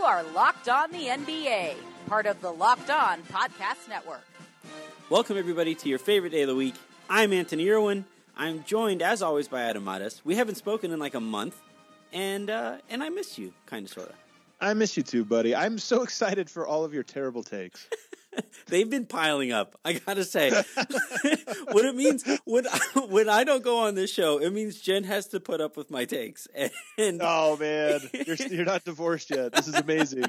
You are Locked On the NBA, part of the Locked On Podcast Network. Welcome, everybody, to your favorite day of the week. I'm Anthony Irwin. I'm joined, as always, by Adam Mattis. We haven't spoken in like a month, and uh, and I miss you, kind of, sort of. I miss you too, buddy. I'm so excited for all of your terrible takes. They've been piling up. I gotta say, what it means when when I don't go on this show, it means Jen has to put up with my takes. And oh man, you're you're not divorced yet. This is amazing.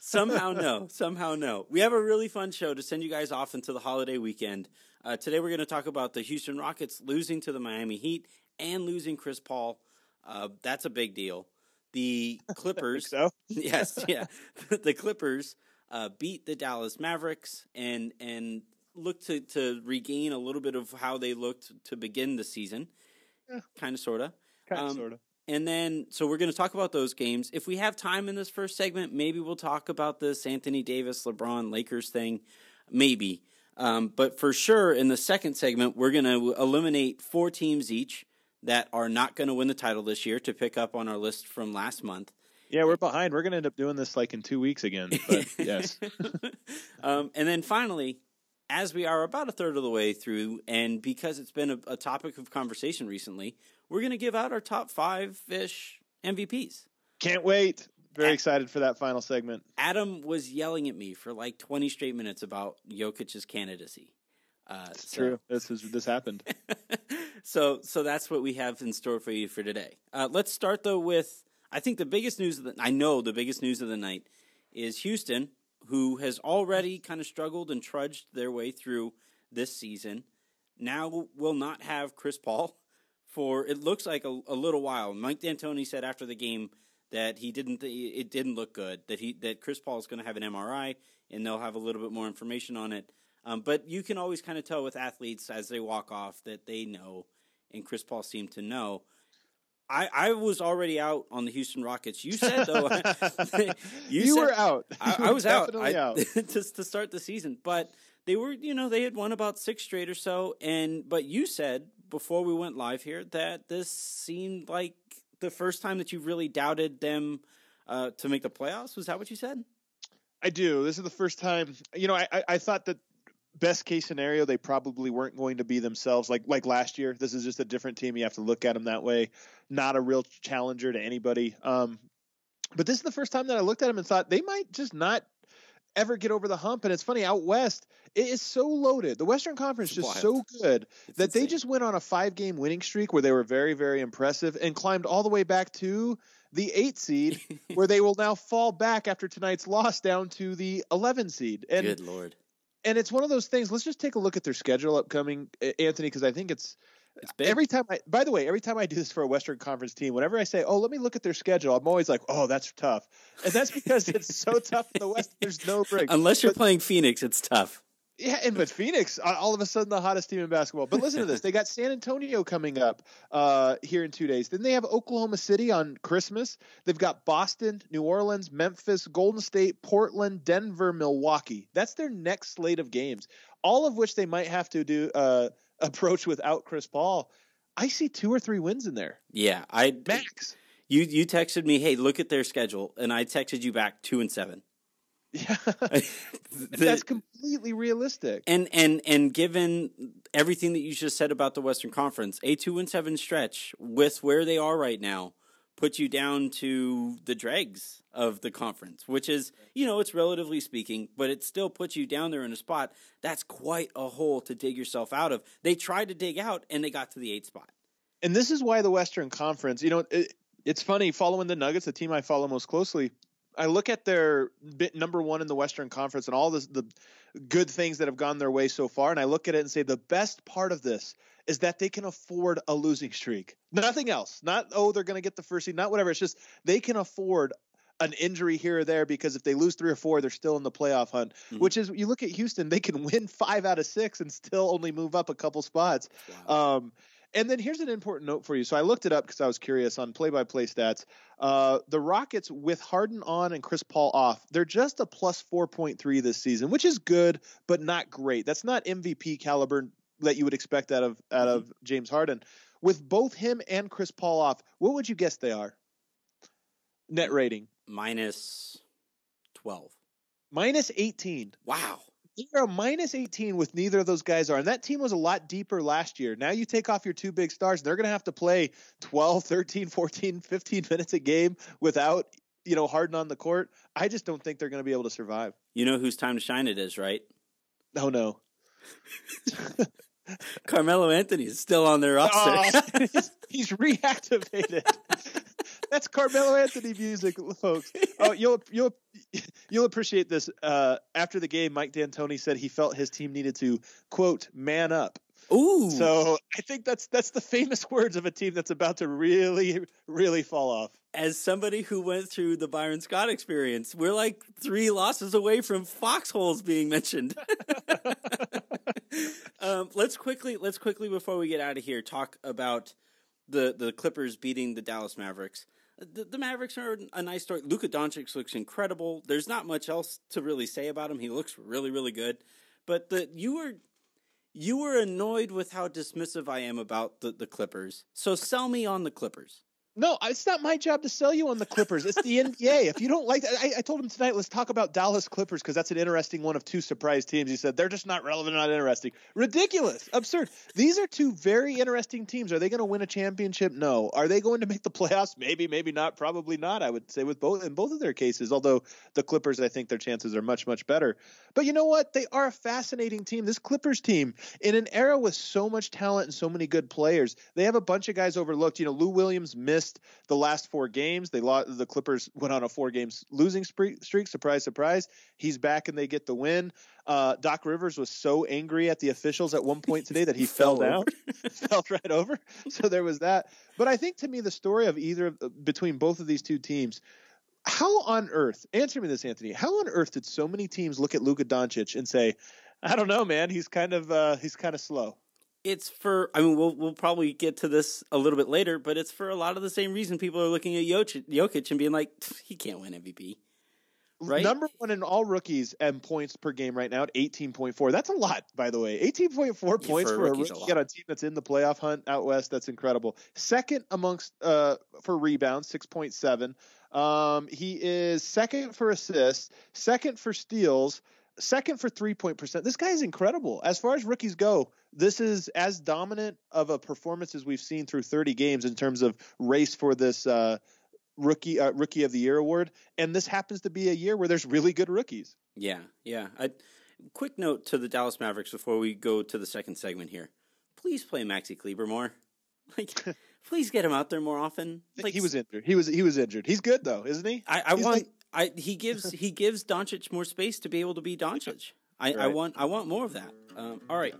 somehow no, somehow no. We have a really fun show to send you guys off into the holiday weekend. Uh, today we're going to talk about the Houston Rockets losing to the Miami Heat and losing Chris Paul. Uh, that's a big deal. The Clippers, so? yes, yeah, the Clippers uh, beat the Dallas Mavericks and and look to to regain a little bit of how they looked to begin the season, yeah. kind of, sorta, kind of, um, sorta. And then, so we're going to talk about those games. If we have time in this first segment, maybe we'll talk about this Anthony Davis, LeBron, Lakers thing. Maybe. Um, but for sure, in the second segment, we're going to eliminate four teams each that are not going to win the title this year to pick up on our list from last month. Yeah, we're behind. We're going to end up doing this like in two weeks again. But yes. um, and then finally, as we are about a third of the way through, and because it's been a, a topic of conversation recently, we're going to give out our top five ish MVPs. Can't wait. Very excited for that final segment. Adam was yelling at me for like 20 straight minutes about Jokic's candidacy. Uh, it's so. true. This is this happened. so so that's what we have in store for you for today. Uh, let's start though with I think the biggest news of the I know the biggest news of the night is Houston, who has already kind of struggled and trudged their way through this season. Now will not have Chris Paul for it looks like a, a little while. Mike D'Antoni said after the game that he didn't it didn't look good that he that Chris Paul is going to have an MRI and they'll have a little bit more information on it. Um, but you can always kind of tell with athletes as they walk off that they know, and Chris Paul seemed to know. I, I was already out on the Houston Rockets. You said though, you, you said, were out. I, I was out, I, out. just to start the season, but they were you know they had won about six straight or so, and but you said before we went live here that this seemed like the first time that you really doubted them uh, to make the playoffs. Was that what you said? I do. This is the first time. You know, I, I, I thought that best case scenario they probably weren't going to be themselves like like last year. This is just a different team. You have to look at them that way. Not a real challenger to anybody. Um, but this is the first time that I looked at them and thought they might just not ever get over the hump. And it's funny, out west, it is so loaded. The Western Conference is just so good it's that insane. they just went on a five game winning streak where they were very, very impressive and climbed all the way back to the eight seed, where they will now fall back after tonight's loss down to the 11 seed. And, Good Lord. And it's one of those things. Let's just take a look at their schedule upcoming, Anthony, because I think it's Every time I, by the way, every time I do this for a Western Conference team, whenever I say, "Oh, let me look at their schedule," I'm always like, "Oh, that's tough," and that's because it's so tough in the West. There's no break. Unless you're but, playing Phoenix, it's tough. Yeah, and but Phoenix, all of a sudden, the hottest team in basketball. But listen to this: they got San Antonio coming up uh, here in two days. Then they have Oklahoma City on Christmas. They've got Boston, New Orleans, Memphis, Golden State, Portland, Denver, Milwaukee. That's their next slate of games. All of which they might have to do. Uh, approach without Chris Paul, I see two or three wins in there. Yeah, I max. You you texted me, hey, look at their schedule, and I texted you back two and seven. Yeah, the, that's completely realistic. And and and given everything that you just said about the Western Conference, a two and seven stretch with where they are right now, put you down to the dregs of the conference, which is, you know, it's relatively speaking, but it still puts you down there in a spot that's quite a hole to dig yourself out of. They tried to dig out and they got to the eight spot. And this is why the Western Conference, you know, it, it's funny following the Nuggets, the team I follow most closely. I look at their bit number one in the Western Conference and all this, the good things that have gone their way so far, and I look at it and say the best part of this is that they can afford a losing streak. Nothing else. Not oh they're going to get the first seed, not whatever. It's just they can afford an injury here or there because if they lose three or four, they're still in the playoff hunt. Mm-hmm. Which is you look at Houston, they can win five out of six and still only move up a couple spots. Wow. Um, and then here's an important note for you. So I looked it up because I was curious on play-by-play stats. Uh, the Rockets with Harden on and Chris Paul off, they're just a plus 4.3 this season, which is good, but not great. That's not MVP caliber that you would expect out of out mm-hmm. of James Harden. With both him and Chris Paul off, what would you guess they are? Net rating minus 12. Minus 18. Wow. They're a minus 18 with neither of those guys are. And that team was a lot deeper last year. Now you take off your two big stars, and they're going to have to play 12, 13, 14, 15 minutes a game without, you know, Harden on the court. I just don't think they're going to be able to survive. You know whose time to shine it is, right? Oh, no. Carmelo Anthony is still on their oh, roster. Oh, he's, he's reactivated. That's Carmelo Anthony music, folks. Oh, you'll you'll you'll appreciate this. Uh, after the game, Mike D'Antoni said he felt his team needed to quote man up. Ooh. So I think that's that's the famous words of a team that's about to really really fall off. As somebody who went through the Byron Scott experience, we're like three losses away from foxholes being mentioned. um, let's quickly let's quickly before we get out of here talk about the the Clippers beating the Dallas Mavericks. The, the Mavericks are a nice story. Luka Doncic looks incredible. There's not much else to really say about him. He looks really really good. But the you were you were annoyed with how dismissive I am about the, the Clippers. So sell me on the Clippers. No, it's not my job to sell you on the Clippers. It's the NBA. If you don't like that, I, I told him tonight, let's talk about Dallas Clippers because that's an interesting one of two surprise teams. He said they're just not relevant, not interesting. Ridiculous, absurd. These are two very interesting teams. Are they going to win a championship? No. Are they going to make the playoffs? Maybe, maybe not. Probably not. I would say with both in both of their cases. Although the Clippers, I think their chances are much, much better. But you know what? They are a fascinating team. This Clippers team, in an era with so much talent and so many good players, they have a bunch of guys overlooked. You know, Lou Williams missed the last four games. They lost. The Clippers went on a four games losing streak. Surprise, surprise. He's back and they get the win. Uh, Doc Rivers was so angry at the officials at one point today that he fell, down, fell right over. So there was that. But I think to me, the story of either between both of these two teams. How on earth? Answer me this, Anthony. How on earth did so many teams look at Luka Doncic and say, "I don't know, man. He's kind of uh, he's kind of slow." It's for I mean we'll we'll probably get to this a little bit later, but it's for a lot of the same reason people are looking at Jokic, Jokic and being like he can't win MVP. Right? Number one in all rookies and points per game right now at 18.4. That's a lot, by the way. 18.4 yeah, points for, a, for a rookie a on a team that's in the playoff hunt out west. That's incredible. Second amongst uh, for rebounds, 6.7. Um, he is second for assists, second for steals, second for three point percent. This guy is incredible. As far as rookies go, this is as dominant of a performance as we've seen through 30 games in terms of race for this uh, rookie uh, rookie of the year award. And this happens to be a year where there's really good rookies. Yeah, yeah. I, quick note to the Dallas Mavericks before we go to the second segment here. Please play Maxi Kleber more. Like, please get him out there more often. Like he was injured. He was he was injured. He's good though, isn't he? I, I want. Like... I he gives he gives Doncic more space to be able to be Doncic. I, right. I want I want more of that. Um, all right.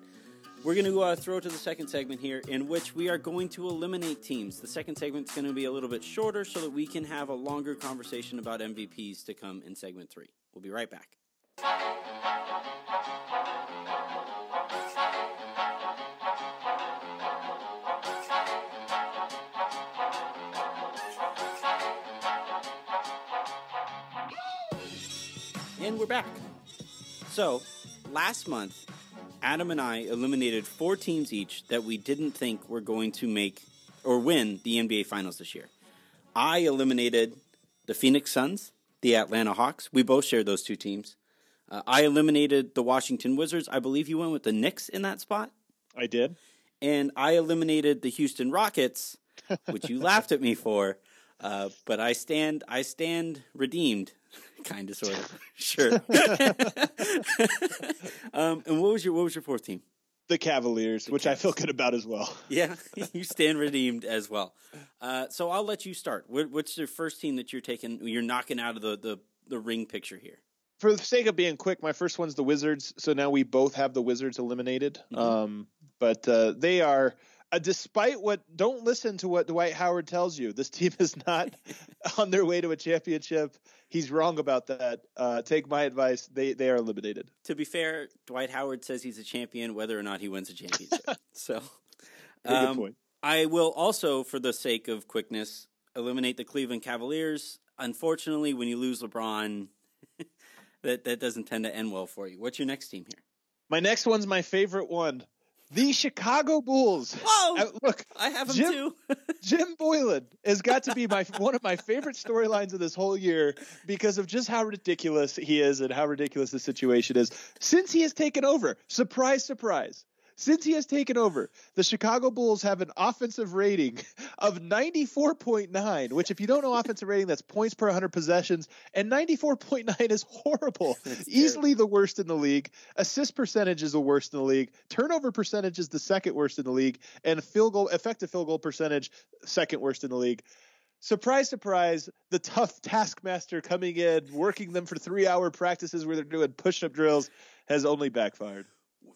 We're going to uh, throw to the second segment here, in which we are going to eliminate teams. The second segment is going to be a little bit shorter so that we can have a longer conversation about MVPs to come in segment three. We'll be right back. And we're back. So, last month, Adam and I eliminated four teams each that we didn't think were going to make or win the NBA Finals this year. I eliminated the Phoenix Suns, the Atlanta Hawks. We both shared those two teams. Uh, I eliminated the Washington Wizards. I believe you went with the Knicks in that spot. I did. And I eliminated the Houston Rockets, which you laughed at me for. Uh, but I stand, I stand redeemed kind of, sort of. sure. um, and what was your what was your fourth team? The Cavaliers, the which Cavs. I feel good about as well. yeah, you stand redeemed as well. Uh, so I'll let you start. what's your first team that you're taking? You're knocking out of the the, the ring picture here. For the sake of being quick, my first one's the Wizards. So now we both have the Wizards eliminated. Mm-hmm. Um, but uh, they are despite what don't listen to what Dwight Howard tells you. This team is not on their way to a championship. He's wrong about that. Uh, take my advice. They they are eliminated. To be fair, Dwight Howard says he's a champion whether or not he wins a championship. so, um, good point. I will also, for the sake of quickness, eliminate the Cleveland Cavaliers. Unfortunately, when you lose LeBron, that that doesn't tend to end well for you. What's your next team here? My next one's my favorite one The Chicago Bulls. Whoa! Uh, look, I have him Jim- too. Jim Boylen has got to be my one of my favorite storylines of this whole year because of just how ridiculous he is and how ridiculous the situation is. Since he has taken over, surprise, surprise. Since he has taken over, the Chicago Bulls have an offensive rating of 94.9, which, if you don't know offensive rating, that's points per 100 possessions, and 94.9 is horrible. That's Easily the worst in the league. Assist percentage is the worst in the league. Turnover percentage is the second worst in the league, and field goal effective field goal percentage second worst in the league. Surprise, surprise! The tough taskmaster coming in, working them for three-hour practices where they're doing push-up drills, has only backfired.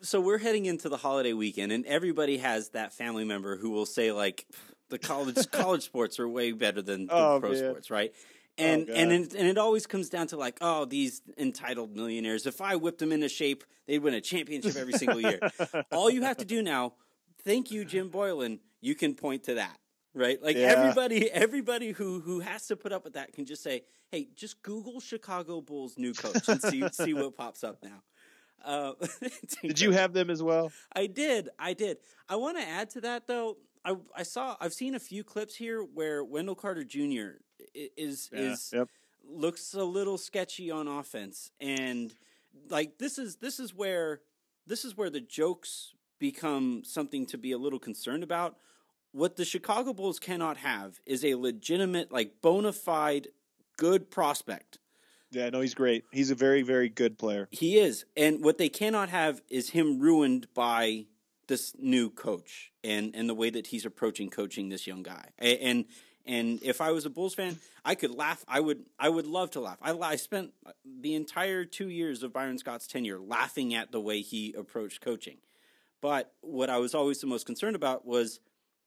So we're heading into the holiday weekend, and everybody has that family member who will say like, "The college college sports are way better than the Oh, pro man. sports, right?" Oh, and Oh, and it, and it always comes down to like, "Oh, these entitled millionaires! If I whipped them into shape, they'd win a championship every single year." All you have to do now, thank you, Jim Boylen. You can point to that, right? Like Yeah. everybody, everybody who who has to put up with that can just say, "Hey, just Google Chicago Bulls new coach and see see what pops up now." Uh, Did you have them as well? I did. I did. I want to add to that though. I I saw I've seen a few clips here where Wendell Carter Jr. is is Yep. looks a little sketchy on offense and like this is this is where this is where the jokes become something to be a little concerned about. What the Chicago Bulls cannot have is a legitimate like bona fide good prospect Yeah, no, he's great. He's a very, very good player. he is. And what they cannot have is him ruined by this new coach and, and the way that he's approaching coaching this young guy. And and if I was a Bulls fan, I could laugh. I would I would love to laugh. I, I spent the entire two years of Byron Scott's tenure laughing at the way he approached coaching. But what I was always the most concerned about was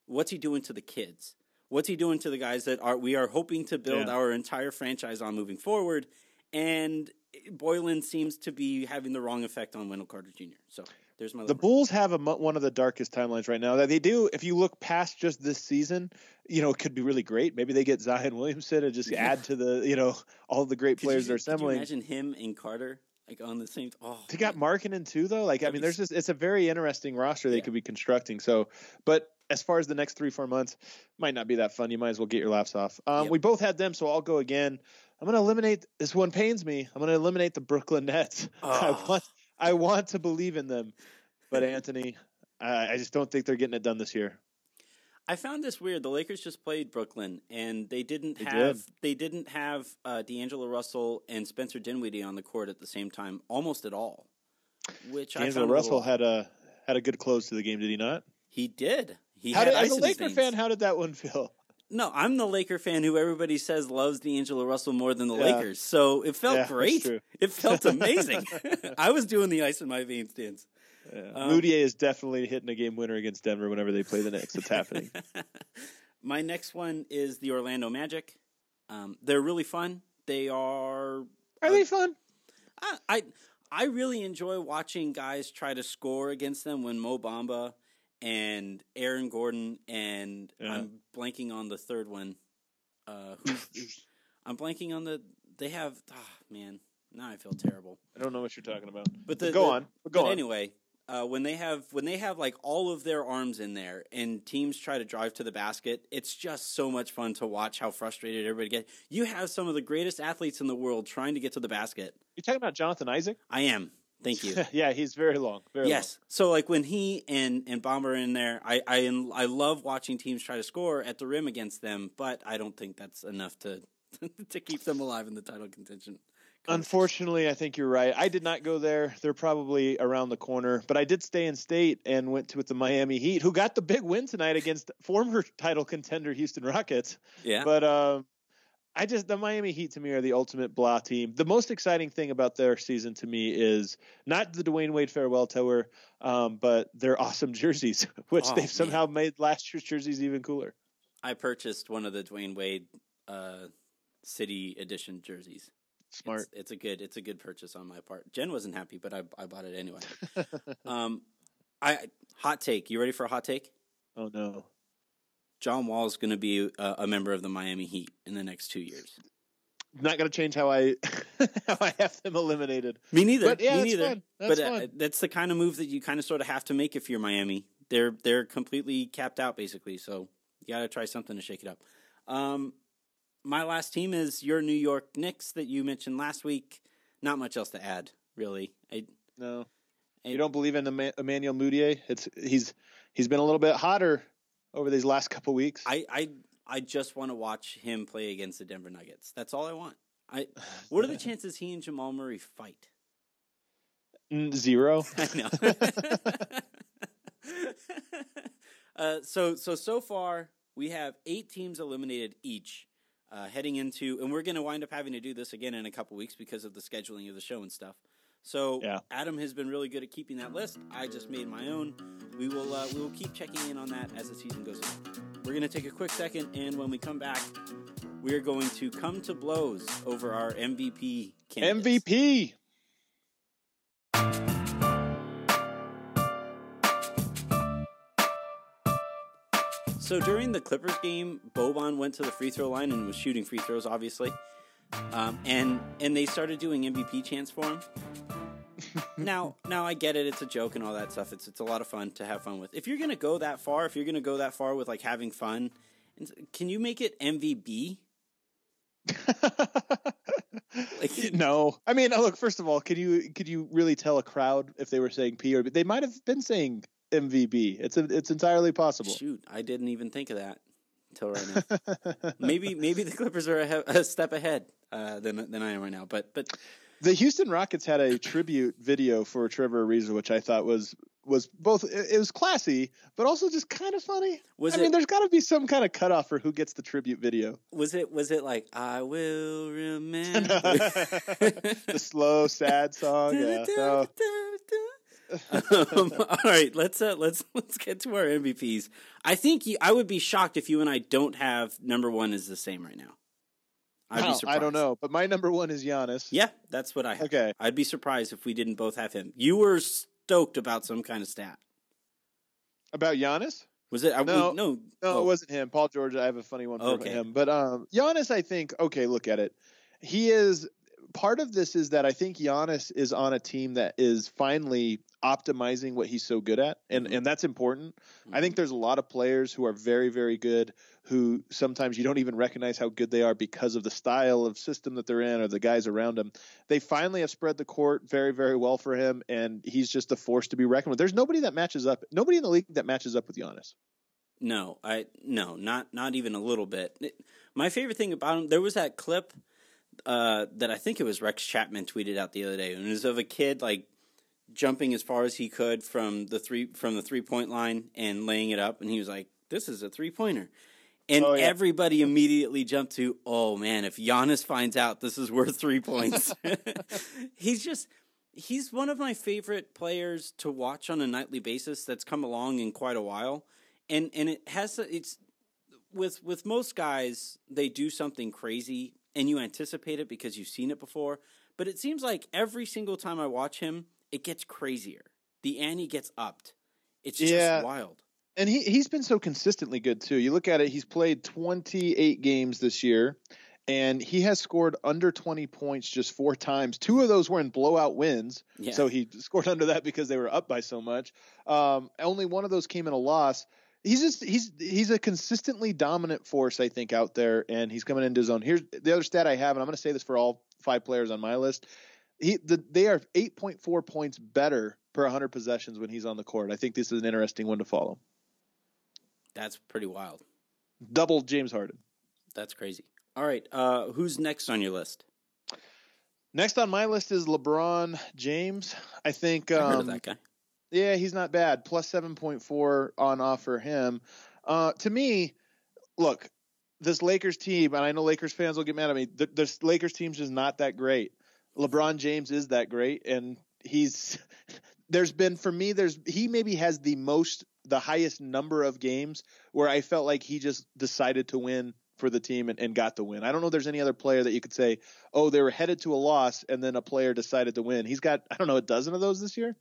what's he doing to the kids? What's he doing to the guys that are we are hoping to build Yeah. our entire franchise on moving forward? And Boylen seems to be having the wrong effect on Wendell Carter Jr. So there's my The Bulls have a, one of the darkest timelines right now. That they do, if you look past just this season, you know, it could be really great. Maybe they get Zion Williamson and just Yeah. add to the, you know, all the great Could players you, they're assembling. imagine him and Carter like on the same? Oh, They got Markkanen too, though. Like, I mean, there's just it's a very interesting roster they Yeah. could be constructing. So, but as far as the next three four months, might not be that fun. You might as well get your laughs off. Um, Yep. We both had them, so I'll go again. I'm going to eliminate this one. Pains me. I'm going to eliminate the Brooklyn Nets. I Oh. want I want to believe in them, but Anthony, I, I just don't think they're getting it done this year. I found this weird. The Lakers just played Brooklyn, and they didn't They have did. they didn't have uh, D'Angelo Russell and Spencer Dinwiddie on the court at the same time, almost at all. Which I D'Angelo Russell little- had a had a good close to the game, did he not? he did. He How had did, as a Laker fan, how did that one feel? No, I'm the Laker fan who everybody says loves D'Angelo Russell more than the Yeah. Lakers. So it felt Yeah, great. It felt amazing. I was doing the ice in my veins dance. Yeah. Um, Mudiay is definitely hitting a game winner against Denver whenever they play the Knicks. It's happening. My next one is the Orlando Magic. Um, they're really fun. They are. Are they fun? I, I I really enjoy watching guys try to score against them when Mo Bamba and Aaron Gordon and Yeah. I'm blanking on the third one. Uh, who's, I'm blanking on the. They have. Ah, man. Now I feel terrible. I don't know what you're talking about. But the, go the- on. But go but on. anyway, uh, when they have when they have like all of their arms in there and teams try to drive to the basket, it's just so much fun to watch how frustrated everybody gets. You have some of the greatest athletes in the world trying to get to the basket. You're talking about Jonathan Isaac? I am. Thank you. yeah, he's very long. Very yes. So like when he and and Bamba are in there, I, I I love watching teams try to score at the rim against them, but I don't think that's enough to to keep them alive in the title contention. Unfortunately, I think you're right. I did not go there. They're probably around the corner, but I did stay in state and went to with the Miami Heat, who got the big win tonight against former title contender Houston Rockets. Yeah. But um, I just the Miami Heat to me are the ultimate blah team. The most exciting thing about their season to me is not the Dwyane Wade farewell tour, um, but their awesome jerseys, which Oh, they've somehow made last year's jerseys even cooler. I purchased one of the Dwyane Wade uh, City Edition jerseys. Smart. It's, it's a good it's a good purchase on my part. Jen wasn't happy, but I I bought it anyway. um, I hot take. You ready for a hot take? oh no. John Wall is going to be a, a member of the Miami Heat in the next two years. not going to change how I how I have them eliminated. Me neither. But yeah, Me that's neither. fun. That's but uh, that's the kind of move that you kind of sort of have to make if you're Miami. They're they're completely capped out basically, so you got to try something to shake it up. Um, my last team is your New York Knicks that you mentioned last week. Not much else to add, really. I, No, I- you don't believe in Emmanuel Mudiay? It's he's he's been a little bit hotter over these last couple weeks. I I I just want to watch him play against the Denver Nuggets. That's all I want. I what are the chances he and Jamal Murray fight? Zero. I know. uh, so so so far we have eight teams eliminated each. Uh, heading into, and we're going to wind up having to do this again in a couple weeks because of the scheduling of the show and stuff. So Yeah. Adam has been really good at keeping that list. I just made my own. We will uh, we will keep checking in on that as the season goes on. We're going to take a quick second, and when we come back, we are going to come to blows over our MVP candidates. MVP. So during the Clippers game, Boban went to the free throw line and was shooting free throws, obviously. Um, and and they started doing MVP chants for him. Now, now I get it; it's a joke and all that stuff. It's it's a lot of fun to have fun with. If you're gonna go that far, if you're gonna go that far with like having fun, can you make it MVB? Like- no, I mean, look. First of all, could you could you really tell a crowd if they were saying P or B? They might have been saying MVP. It's a, it's entirely possible. Shoot, I didn't even think of that until right now. maybe maybe the Clippers are a, a step ahead uh, than than I am right now. But but The Houston Rockets had a tribute video for Trevor Ariza, which I thought was was both it was classy, but also just kind of funny. Was I it- mean, there's got to be some kind of cutoff for who gets the tribute video. was it was it like I will remember? the slow, sad song. Yeah. Um, all right, let's uh, let's let's get to our MVPs. I think you, I would be shocked if you and I don't have number one is the same right now. I'd be surprised. I don't know, but my number one is Giannis. Yeah, that's what I have. Okay. I'd be surprised if we didn't both have him. You were stoked about some kind of stat. About Giannis? Was it? I, No. we, no, No, oh, it wasn't him. Paul George. I have a funny one for Okay. him, but um, Giannis. I think. Okay, look at it. He is part of this is that I think Giannis is on a team that is finally optimizing what he's so good at, and Mhm. and that's important. I Mhm. think there's a lot of players who are very very good who sometimes you don't even recognize how good they are because of the style of system that they're in or the guys around them. They finally have spread the court very very well for him, and he's just a force to be reckoned with. There's nobody that matches up. Nobody in the league that matches up with Giannis. No, I no, not not even a little bit. It- my favorite thing about him, there was that clip uh, that I think it was Rex Chapman tweeted out the other day, and it was of a kid like jumping as far as he could from the three from the three point line and laying it up, and he was like, "This is a three pointer." And Oh, yeah. everybody immediately jumped to, "Oh man, if Giannis finds out this is worth three points," he's just he's one of my favorite players to watch on a nightly basis. That's come along in quite a while, and and it has it's with with most guys they do something crazy and you anticipate it because you've seen it before. But it seems like every single time I watch him, it gets crazier. The ante gets upped. It's just Yeah. wild. And he he's been so consistently good too. You look at it, he's played 28 games this year and he has scored under 20 points just four times. Two of those were in blowout wins. Yeah. So he scored under that because they were up by so much. Um, only one of those came in a loss. He's just he's he's a consistently dominant force, I think, out there, and he's coming into his own. Here's the other stat I have, and I'm going to say this for all five players on my list. He the, they are 8.4 points better per 100 possessions when he's on the court. I think this is an interesting one to follow. That's pretty wild. Double James Harden. That's crazy. All right, uh, who's next on your list? Next on my list is LeBron James. I think I heard of um, that guy. Yeah, he's not bad. Plus seven point four on offer him. Uh, to me, look, this Lakers team, and I know Lakers fans will get mad at me. th- This Lakers team's just not that great. LeBron James is that great, and he's there's been for me there's he maybe has the most the highest number of games where I felt like he just decided to win for the team and, and got the win. I don't know if there's any other player that you could say, oh, they were headed to a loss and then a player decided to win. He's got I don't know a dozen of those this year.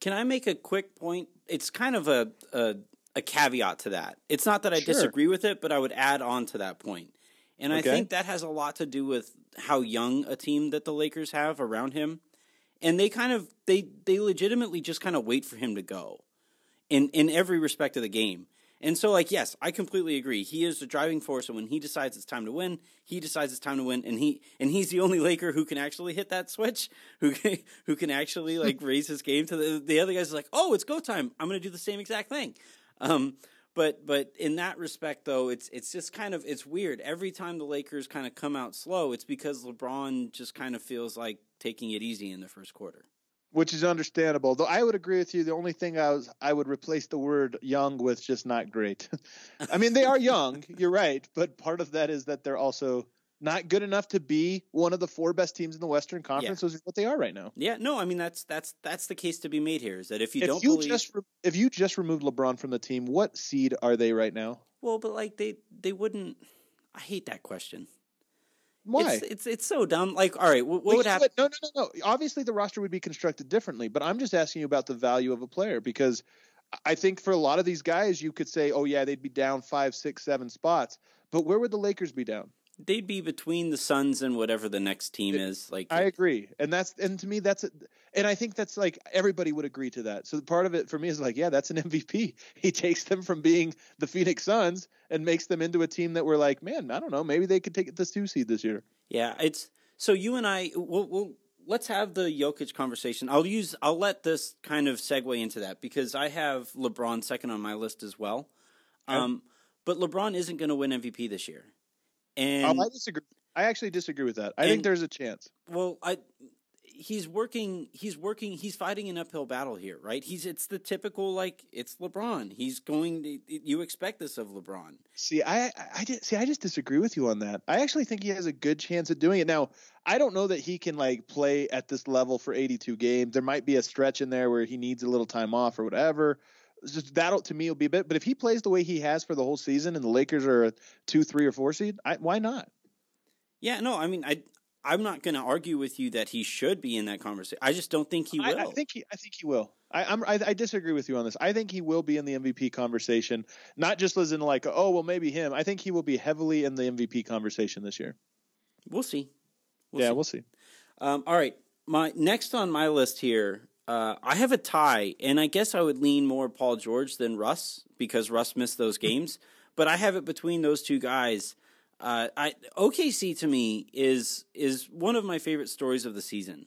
Can I make a quick point? It's kind of a a, a caveat to that. It's not that I Sure. disagree with it, but I would add on to that point. And I think that has a lot to do with how young a team that the Lakers have around him. And they kind of they they legitimately just kind of wait for him to go in in every respect of the game. And so like yes, I completely agree. He is the driving force and when he decides it's time to win, he decides it's time to win and he and he's the only Laker who can actually hit that switch, who can, who can actually like raise his game to the the other guys like, "Oh, it's go time. I'm going to do the same exact thing." Um but but in that respect though, it's it's just kind of it's weird. Every time the Lakers kind of come out slow, it's because LeBron just kind of feels like taking it easy in the first quarter. Which is understandable. Though I would agree with you. The only thing I was I would replace the word young with just not great. I mean, they are young. You're right, but part of that is that they're also not good enough to be one of the four best teams in the Western Conference, which is what they are right now. Yeah, no, I mean that's that's that's the case to be made here. Is that if you if don't you believe, just re- if you just removed LeBron from the team, what seed are they right now? well, but like they they wouldn't. I hate that question. Why? It's it's, it's so dumb. Like, all right, what, what would happen? No, no, no, no. Obviously, the roster would be constructed differently, but I'm just asking you about the value of a player because I think for a lot of these guys, you could say, oh yeah, they'd be down five, six, seven spots, but where would the Lakers be down? They'd be between the Suns and whatever the next team is. Like, I agree, and that's and to me that's a, and I think that's like everybody would agree to that. So part of it for me is like, yeah, that's an MVP. He takes them from being the Phoenix Suns and makes them into a team that we're like, man, I don't know, maybe they could take this two seed this year. Yeah, it's so you and I. We'll, we'll let's have the Jokic conversation. I'll use. I'll let this kind of segue into that because I have LeBron second on my list as well. Um, but LeBron isn't going to win MVP this year, Oh, and Oh, I disagree. I actually disagree with that. I think there's a chance. well, I he's working. He's working. He's fighting an uphill battle here, right? He's it's the typical like it's LeBron. He's going. To, you expect this of LeBron. See, I, I, I did, see, I just disagree with you on that. I actually think he has a good chance at doing it. Now, I don't know that he can like play at this level for 82 games. There might be a stretch in there where he needs a little time off or whatever. Just that'll to me will be a bit. But if he plays the way he has for the whole season, and the Lakers are a two, three, or four seed, I, why not? Yeah, no, I mean, I I'm not going to argue with you that he should be in that conversation. I just don't think he will. I, I think he, I think he will. I, I'm, I, I disagree with you on this. I think he will be in the MVP conversation, not just as in like, oh, well, maybe him. I think he will be heavily in the MVP conversation this year. We'll see. We'll yeah, see. we'll see. Um, all right. My next on my list here, uh, I have a tie, and I guess I would lean more Paul George than Russ because Russ missed those games. but I have it between those two guys. Uh, I OKC to me is is one of my favorite stories of the season.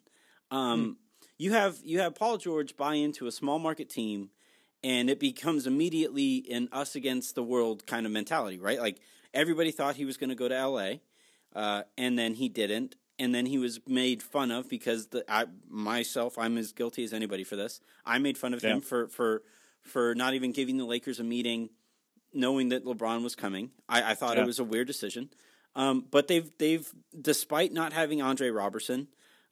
Um, You have you have Paul George buy into a small market team, and it becomes immediately an us against the world kind of mentality, right? Like everybody thought he was going to go to L.A uh, and then he didn't, and then he was made fun of because the I myself I'm as guilty as anybody for this. I made fun of Yeah. him for for for not even giving the Lakers a meeting, knowing that LeBron was coming. I, I thought Yeah. it was a weird decision, um, but they've they've despite not having Andre Robertson,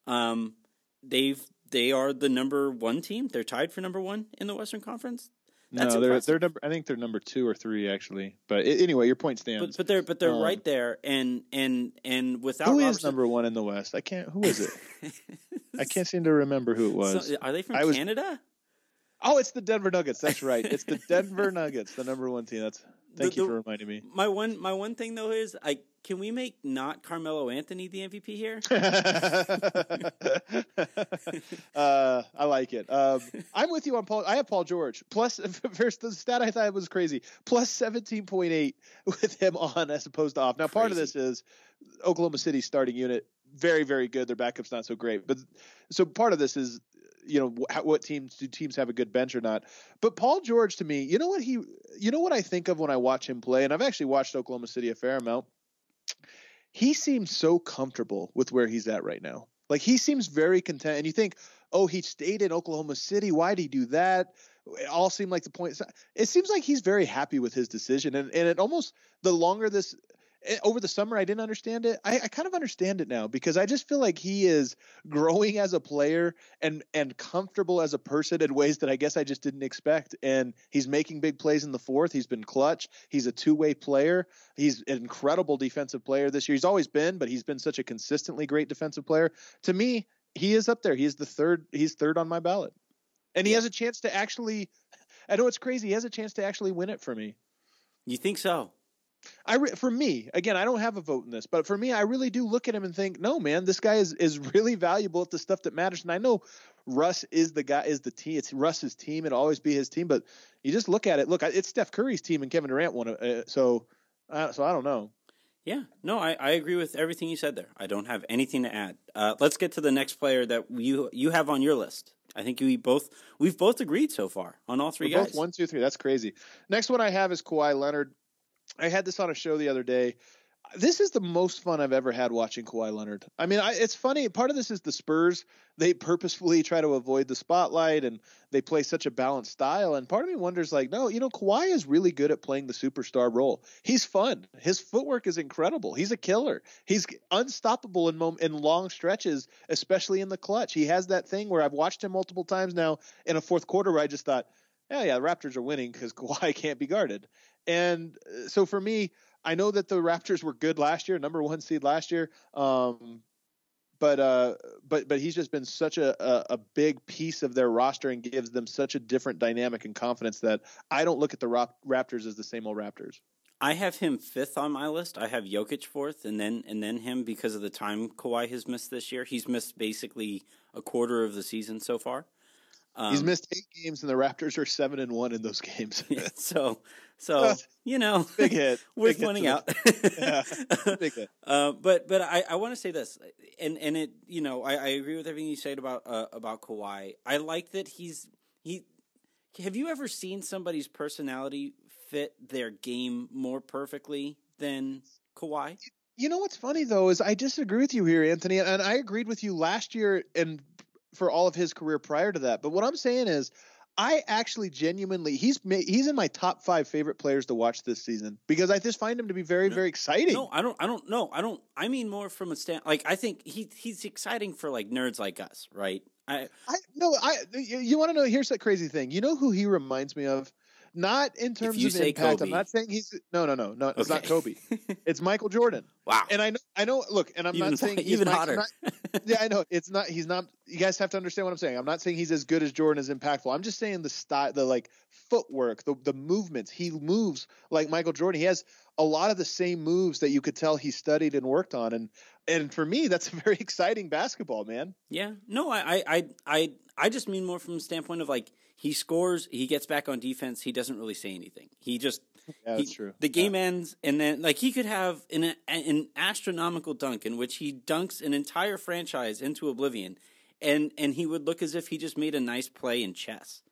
um, they've they are the number one team. They're tied for number one in the Western Conference. That's no, they're impressive. they're number. I think they're number two or three actually. But i anyway, your point stands. But but they're but they're Um, right there, and and and without who is Robertson, number one in the West? I can't. Who is it? I can't seem to remember who it was. So, are they from I was- Canada? oh, it's the Denver Nuggets. That's right. It's the Denver Nuggets, the number one team. That's. Thank The- you the- for reminding me. My one my one thing though is I can we make not Carmelo Anthony the MVP here? uh, I like it. Um, I'm with you on Paul. I have Paul George plus. First, the stat I thought was crazy. Plus 17.8 with him on as opposed to off. Now, part of this is Oklahoma City's starting unit very, very good. Their backup's not so great, but so part of this is you know wh- what teams do teams have a good bench or not. But Paul George to me, you know what he, you know what I think of when I watch him play, and I've actually watched Oklahoma City a fair amount. He seems so comfortable with where he's at right now. Like he seems very content, and you think, oh, he stayed in Oklahoma City. Why did he do that? It all seemed like the point. It seems like he's very happy with his decision, and and it almost the longer this Eh, over the summer I didn't understand it. I, I kind of understand it now because I just feel like he is growing as a player and and comfortable as a person in ways that I guess I just didn't expect. And he's making big plays in the fourth. He's been clutch. He's a two way player. He's an incredible defensive player this year. He's always been, but he's been such a consistently great defensive player. To me, he is up there. He is the third. He's third on my ballot, and he has a chance to actually. I know it's crazy. He has a chance to actually win it for me. You think so? I re- for me again, I don't have a vote in this, but for me, I really do look at him and think, no, man, this guy is is really valuable at the stuff that matters. And I know Russ is the guy, is the team. It's Russ's team. It'll always be his team. But you just look at it. Look, it's Steph Curry's team, and Kevin Durant won it. Uh, so, uh, so I don't know. Yeah, no, I, I agree with everything you said there. I don't have anything to add. Uh, let's get to the next player that you you have on your list. I think we both we've both agreed so far on all 3 We're guys. Both one, two, three. That's crazy. Next one I have is Kawhi Leonard. I had this on a show the other day. This is the most fun I've ever had watching Kawhi Leonard. I mean, I, it's funny. Part of this is the Spurs. They purposefully try to avoid the spotlight and they play such a balanced style. And part of me wonders, like, no, you know, Kawhi is really good at playing the superstar role. He's fun. His footwork is incredible. He's a killer. He's unstoppable in mom- in long stretches, especially in the clutch. He has that thing where I've watched him multiple times now in a fourth quarter where I just thought, yeah, yeah, the Raptors are winning because Kawhi can't be guarded. And uh, so for me, I know that the Raptors were good last year, number one seed last year. Um, but uh, but but he's just been such a, a, a big piece of their roster and gives them such a different dynamic and confidence that I don't look at the Raptors as the same old Raptors. I have him fifth on my list. I have Jokic fourth, and then and then him because of the time Kawhi has missed this year. He's missed basically a quarter of the season so far. Um, He's missed eight games, and the Raptors are seven and one in those games. so, so you know, big hit, worth big pointing out. yeah, big hit. Uh, but but I, I want to say this, and and it you know I, I agree with everything you said about uh, about Kawhi. I like that he's he. Have you ever seen somebody's personality fit their game more perfectly than Kawhi? You know what's funny though is I disagree with you here, Anthony, and I agreed with you last year and for all of his career prior to that. But what I'm saying is, I actually genuinely he's he's in my top five favorite players to watch this season because I just find him to be very no, very exciting. No, I don't. I don't know. I don't. I mean more from a stand. Like I think he he's exciting for like nerds like us, right? I I no. I you, you want to know? Here's that crazy thing. You know who he reminds me of? Not in terms of impact. Kobe. I'm not saying he's no, no, no, no. It's okay. not Kobe. it's Michael Jordan. Wow. And I know, I know. Look, and I'm even, not saying even not, hotter. Not, yeah, I know. It's not. He's not. You guys have to understand what I'm saying. I'm not saying he's as good as Jordan, as impactful. I'm just saying the style, the like footwork, the the movements. He moves like Michael Jordan. He has a lot of the same moves that you could tell he studied and worked on. And and for me, that's a very exciting basketball, man. Yeah. No, I I I I just mean more from the standpoint of like he scores, he gets back on defense, he doesn't really say anything. He just yeah, he, that's true. The game yeah. ends, and then like he could have an an astronomical dunk in which he dunks an entire franchise into oblivion, and and he would look as if he just made a nice play in chess.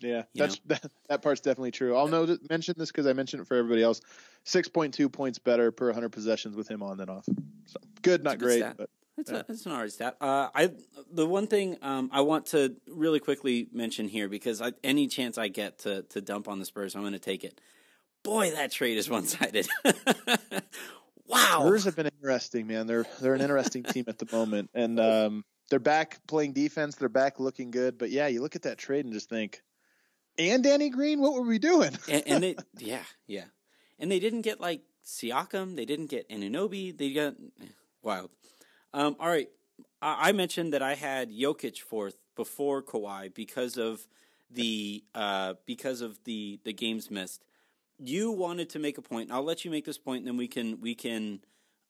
Yeah, that's that, that, part's definitely true. I'll know mention this because I mentioned it for everybody else. Six point two points better per hundred possessions with him on than off. So good, not great, stat. but it's, yeah. a, it's an alright stat. Uh, I the one thing um, I want to really quickly mention here because I, any chance I get to to dump on the Spurs, I'm going to take it. Boy, that trade is one sided. wow, Spurs have been interesting, man. They're they're an interesting team at the moment, and um, they're back playing defense. They're back looking good. But yeah, you look at that trade and just think, and Danny Green, what were we doing? and, and they, yeah, yeah, and they didn't get like Siakam. They didn't get Anunoby. They got wild. Um, all right, I, I mentioned that I had Jokic fourth before Kawhi because of the uh, because of the the games missed. You wanted to make a point. I'll let you make this point, and then we can we can.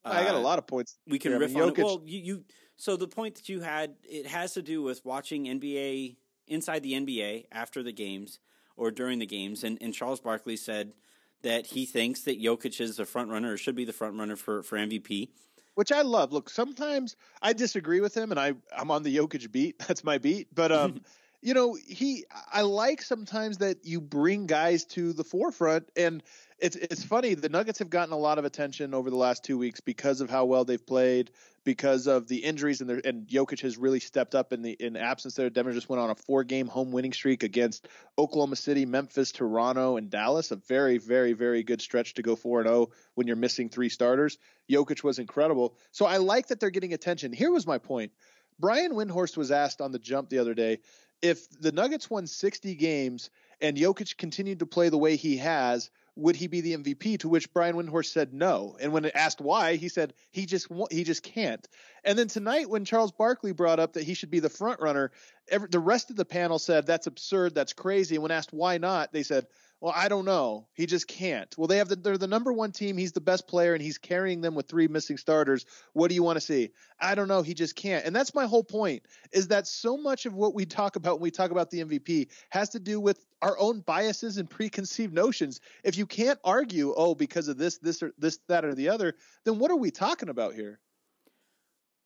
Uh, I got a lot of points. We can here. riff I mean, on Jokic, it. Well, you, you so the point that you had it has to do with watching NBA inside the NBA after the games or during the games, and, and Charles Barkley said that he thinks that Jokic is the front runner or should be the front runner for, for MVP. Which I love. Look, sometimes I disagree with him, and I I'm on the Jokic beat. That's my beat. But um, you know, he I like sometimes that you bring guys to the forefront, and it's it's funny. The Nuggets have gotten a lot of attention over the last two weeks because of how well they've played, because of the injuries, and and Jokic has really stepped up in the in absence there. Denver just went on a four game home winning streak against Oklahoma City, Memphis, Toronto, and Dallas. A very very very good stretch to go four and zero when you're missing three starters. Jokic was incredible. So I like that they're getting attention. Here was my point. Brian Windhorst was asked on the jump the other day if the Nuggets won 60 games and Jokic continued to play the way he has, would he be the MVP? To which Brian Windhorst said no. And when asked why, he said he just he just can't. And then tonight, when Charles Barkley brought up that he should be the front runner, every, the rest of the panel said that's absurd, that's crazy. And when asked why not, they said, well, I don't know. He just can't. Well, they have the, they're the number one team. He's the best player, and he's carrying them with three missing starters. What do you want to see? I don't know. He just can't. And that's my whole point. Is that so much of what we talk about when we talk about the MVP has to do with our own biases and preconceived notions. If you can't argue, oh, because of this, this, or this, that, or the other, then what are we talking about here?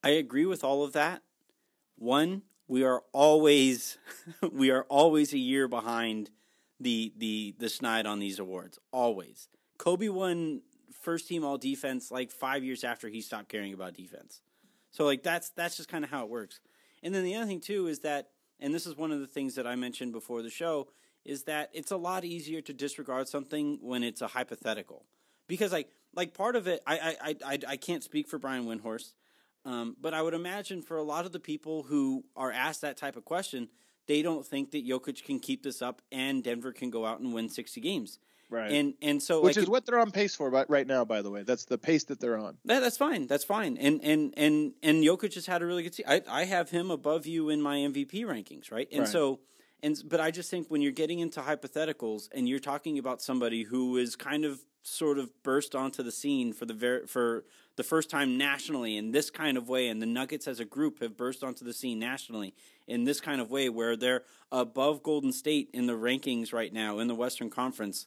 I agree with all of that. One, we are always we are always a year behind the the the Schneid on these awards. Always. Kobe won first team all defense like five years after he stopped caring about defense. So like that's that's just kind of how it works. And then the other thing too is that, and this is one of the things that I mentioned before the show, is that it's a lot easier to disregard something when it's a hypothetical, because like like part of it, I I I I can't speak for Brian Windhorst, um, but I would imagine for a lot of the people who are asked that type of question, they don't think that Jokic can keep this up and Denver can go out and win 60 games. Right. And and so which like, is what they're on pace for right now. By the way, that's the pace that they're on. That, that's fine. That's fine. And and and and Jokic has had a really good season. I I have him above you in my MVP rankings, right? And Right. so and but I just think when you're getting into hypotheticals and you're talking about somebody who is kind of sort of burst onto the scene for the ver- for the first time nationally in this kind of way and the Nuggets as a group have burst onto the scene nationally in this kind of way where they're above Golden State in the rankings right now in the Western Conference.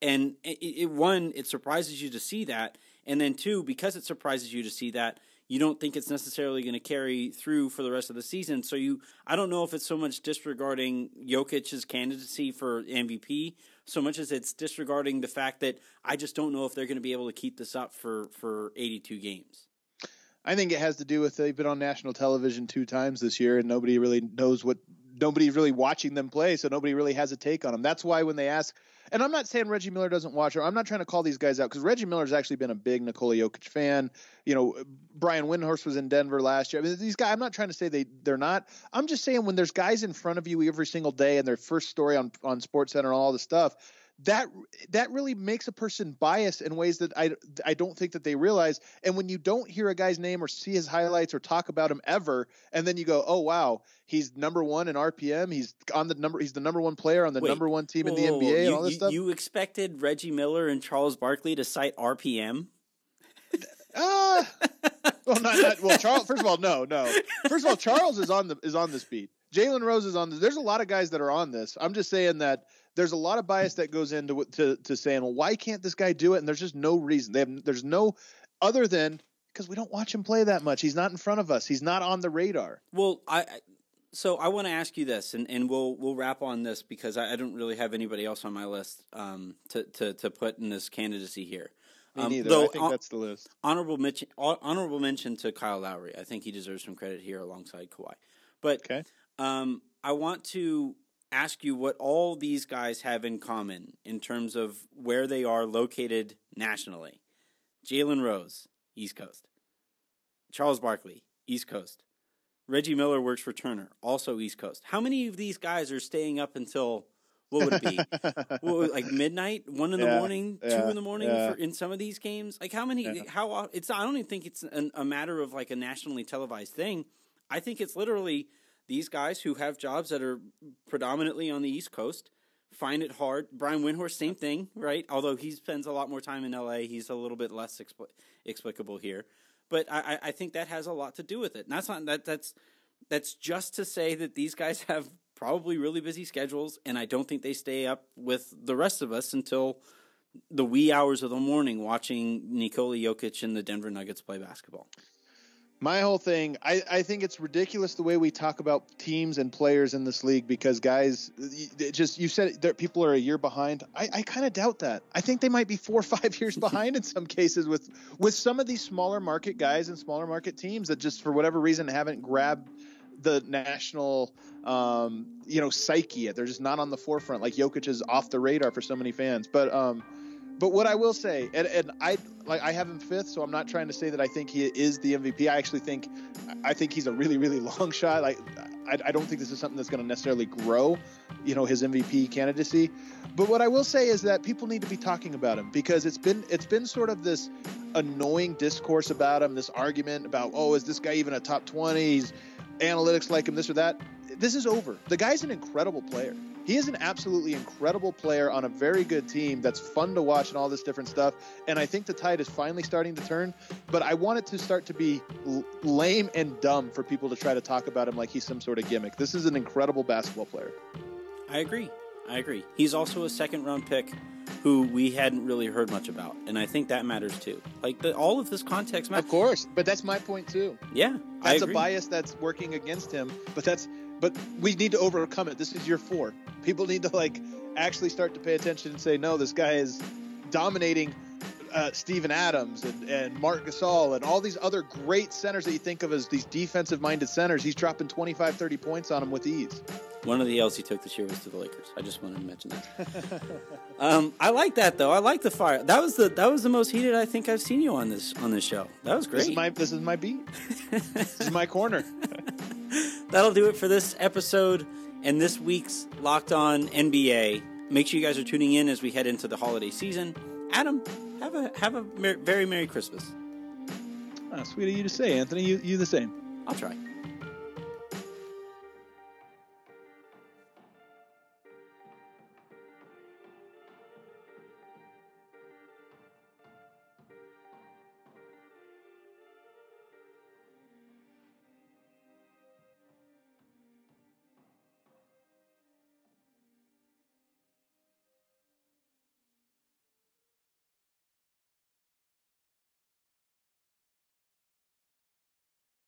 And it, it one it surprises you to see that and then two because it surprises you to see that you don't think it's necessarily going to carry through for the rest of the season. So you i don't know if it's so much disregarding Jokic's candidacy for mvp so much as it's disregarding the fact that i just don't know if they're going to be able to keep this up for for 82 games I think it has to do with they've been on national television two times this year, and nobody really knows what nobody's really watching them play, so nobody really has a take on them. That's why when they ask, and I'm not saying Reggie Miller doesn't watch her. I'm not trying to call these guys out because Reggie Miller's actually been a big Nikola Jokic fan. You know, Brian Windhorst was in Denver last year. I mean, these guys. I'm not trying to say they they're not. I'm just saying when there's guys in front of you every single day and their first story on on Sports Center and all this stuff. That that really makes a person biased in ways that I, I don't think that they realize. And when you don't hear a guy's name or see his highlights or talk about him ever, and then you go, oh wow, he's number one in RPM. He's on the number. He's the number one player on the Wait, number one team in the Whoa, whoa, whoa. NBA and all this you, stuff. you expected reggie miller and charles barkley to cite rpm Ah, well, not, not well. Charles. First of all, no, no. First of all, Charles is on the is on this beat. Jalen Rose is on this. There's a lot of guys that are on this. I'm just saying that there's a lot of bias that goes into to to saying, well, why can't this guy do it? And there's just no reason. They have there's no other than because we don't watch him play that much. He's not in front of us. He's not on the radar. Well, I I- so I want to ask you this, and, and we'll we'll wrap on this because I, I don't really have anybody else on my list um, to, to to put in this candidacy here. Me Um, neither. though I think hon- that's the list. honorable mention honorable mention to Kyle Lowry. I think he deserves some credit here alongside Kawhi. But Okay. um, I want to ask you what all these guys have in common in terms of where they are located nationally. Jalen Rose, East Coast. Charles Barkley, East Coast. Reggie Miller works for Turner, also East Coast. How many of these guys are staying up until what would it be? would- like midnight, one in the Yeah, morning, two in the morning yeah. for, in some of these games? Like how many? Yeah. How it's? I don't even think it's an, a matter of like a nationally televised thing. I think it's literally these guys who have jobs that are predominantly on the East Coast find it hard. Brian Windhorst, same thing, right? Although he spends a lot more time in LA, he's a little bit less expl- explicable here. But I, I- think that has a lot to do with it. And that's not that that's that's just to say that these guys have probably really busy schedules, and I don't think they stay up with the rest of us until the wee hours of the morning watching Nikola Jokic and the Denver Nuggets play basketball. My whole thing, I, I think it's ridiculous the way we talk about teams and players in this league because guys, just you said that people are a year behind. I, I kind of doubt that. I think they might be four or five years behind in some cases with with some of these smaller market guys and smaller market teams that just for whatever reason haven't grabbed the national um, you know psyche yet. They're just not on the forefront. Like Jokic is off the radar for so many fans. But um, but what I will say, and, and I like I have him fifth, so I'm not trying to say that I think he is the MVP. I actually think I think he's a really really long shot. I I, I don't think this is something that's going to necessarily grow, you know, his MVP candidacy. But what I will say is that people need to be talking about him because it's been it's been sort of this annoying discourse about him, this argument about oh is this guy even a top 20? He's analytics like him, this or that. this is over. The guy's an incredible player. He is an absolutely incredible player on a very good team that's fun to watch and all this different stuff. And I think the tide is finally starting to turn. But I want it to start to be l- lame and dumb for people to try to talk about him like he's some sort of gimmick. This is an incredible basketball player. I agree. I agree. He's also a second round pick who we hadn't really heard much about, and I think that matters too. Like the, all of this context matters. Of course, but that's my point too. Yeah, that's a bias that's working against him. But that's but we need to overcome it. This is year four. People need to like actually start to pay attention and say, no, this guy is dominating uh, Steven Adams and, and Marc Gasol and all these other great centers that you think of as these defensive minded centers. He's dropping 25, 30 points on them with ease. One of the L's he took this year was to the Lakers. I just wanted to mention that. um, I like that though. I like the fire. That was the that was the most heated I think I've seen you on this on this show. That was great. This is my this is my beat. this is my corner. That'll do it for this episode and this week's Locked On NBA. Make sure you guys are tuning in as we head into the holiday season. Adam, have a have a mer- very merry Christmas. Uh, oh, sweet of you to say, Anthony. You you the same. I'll try.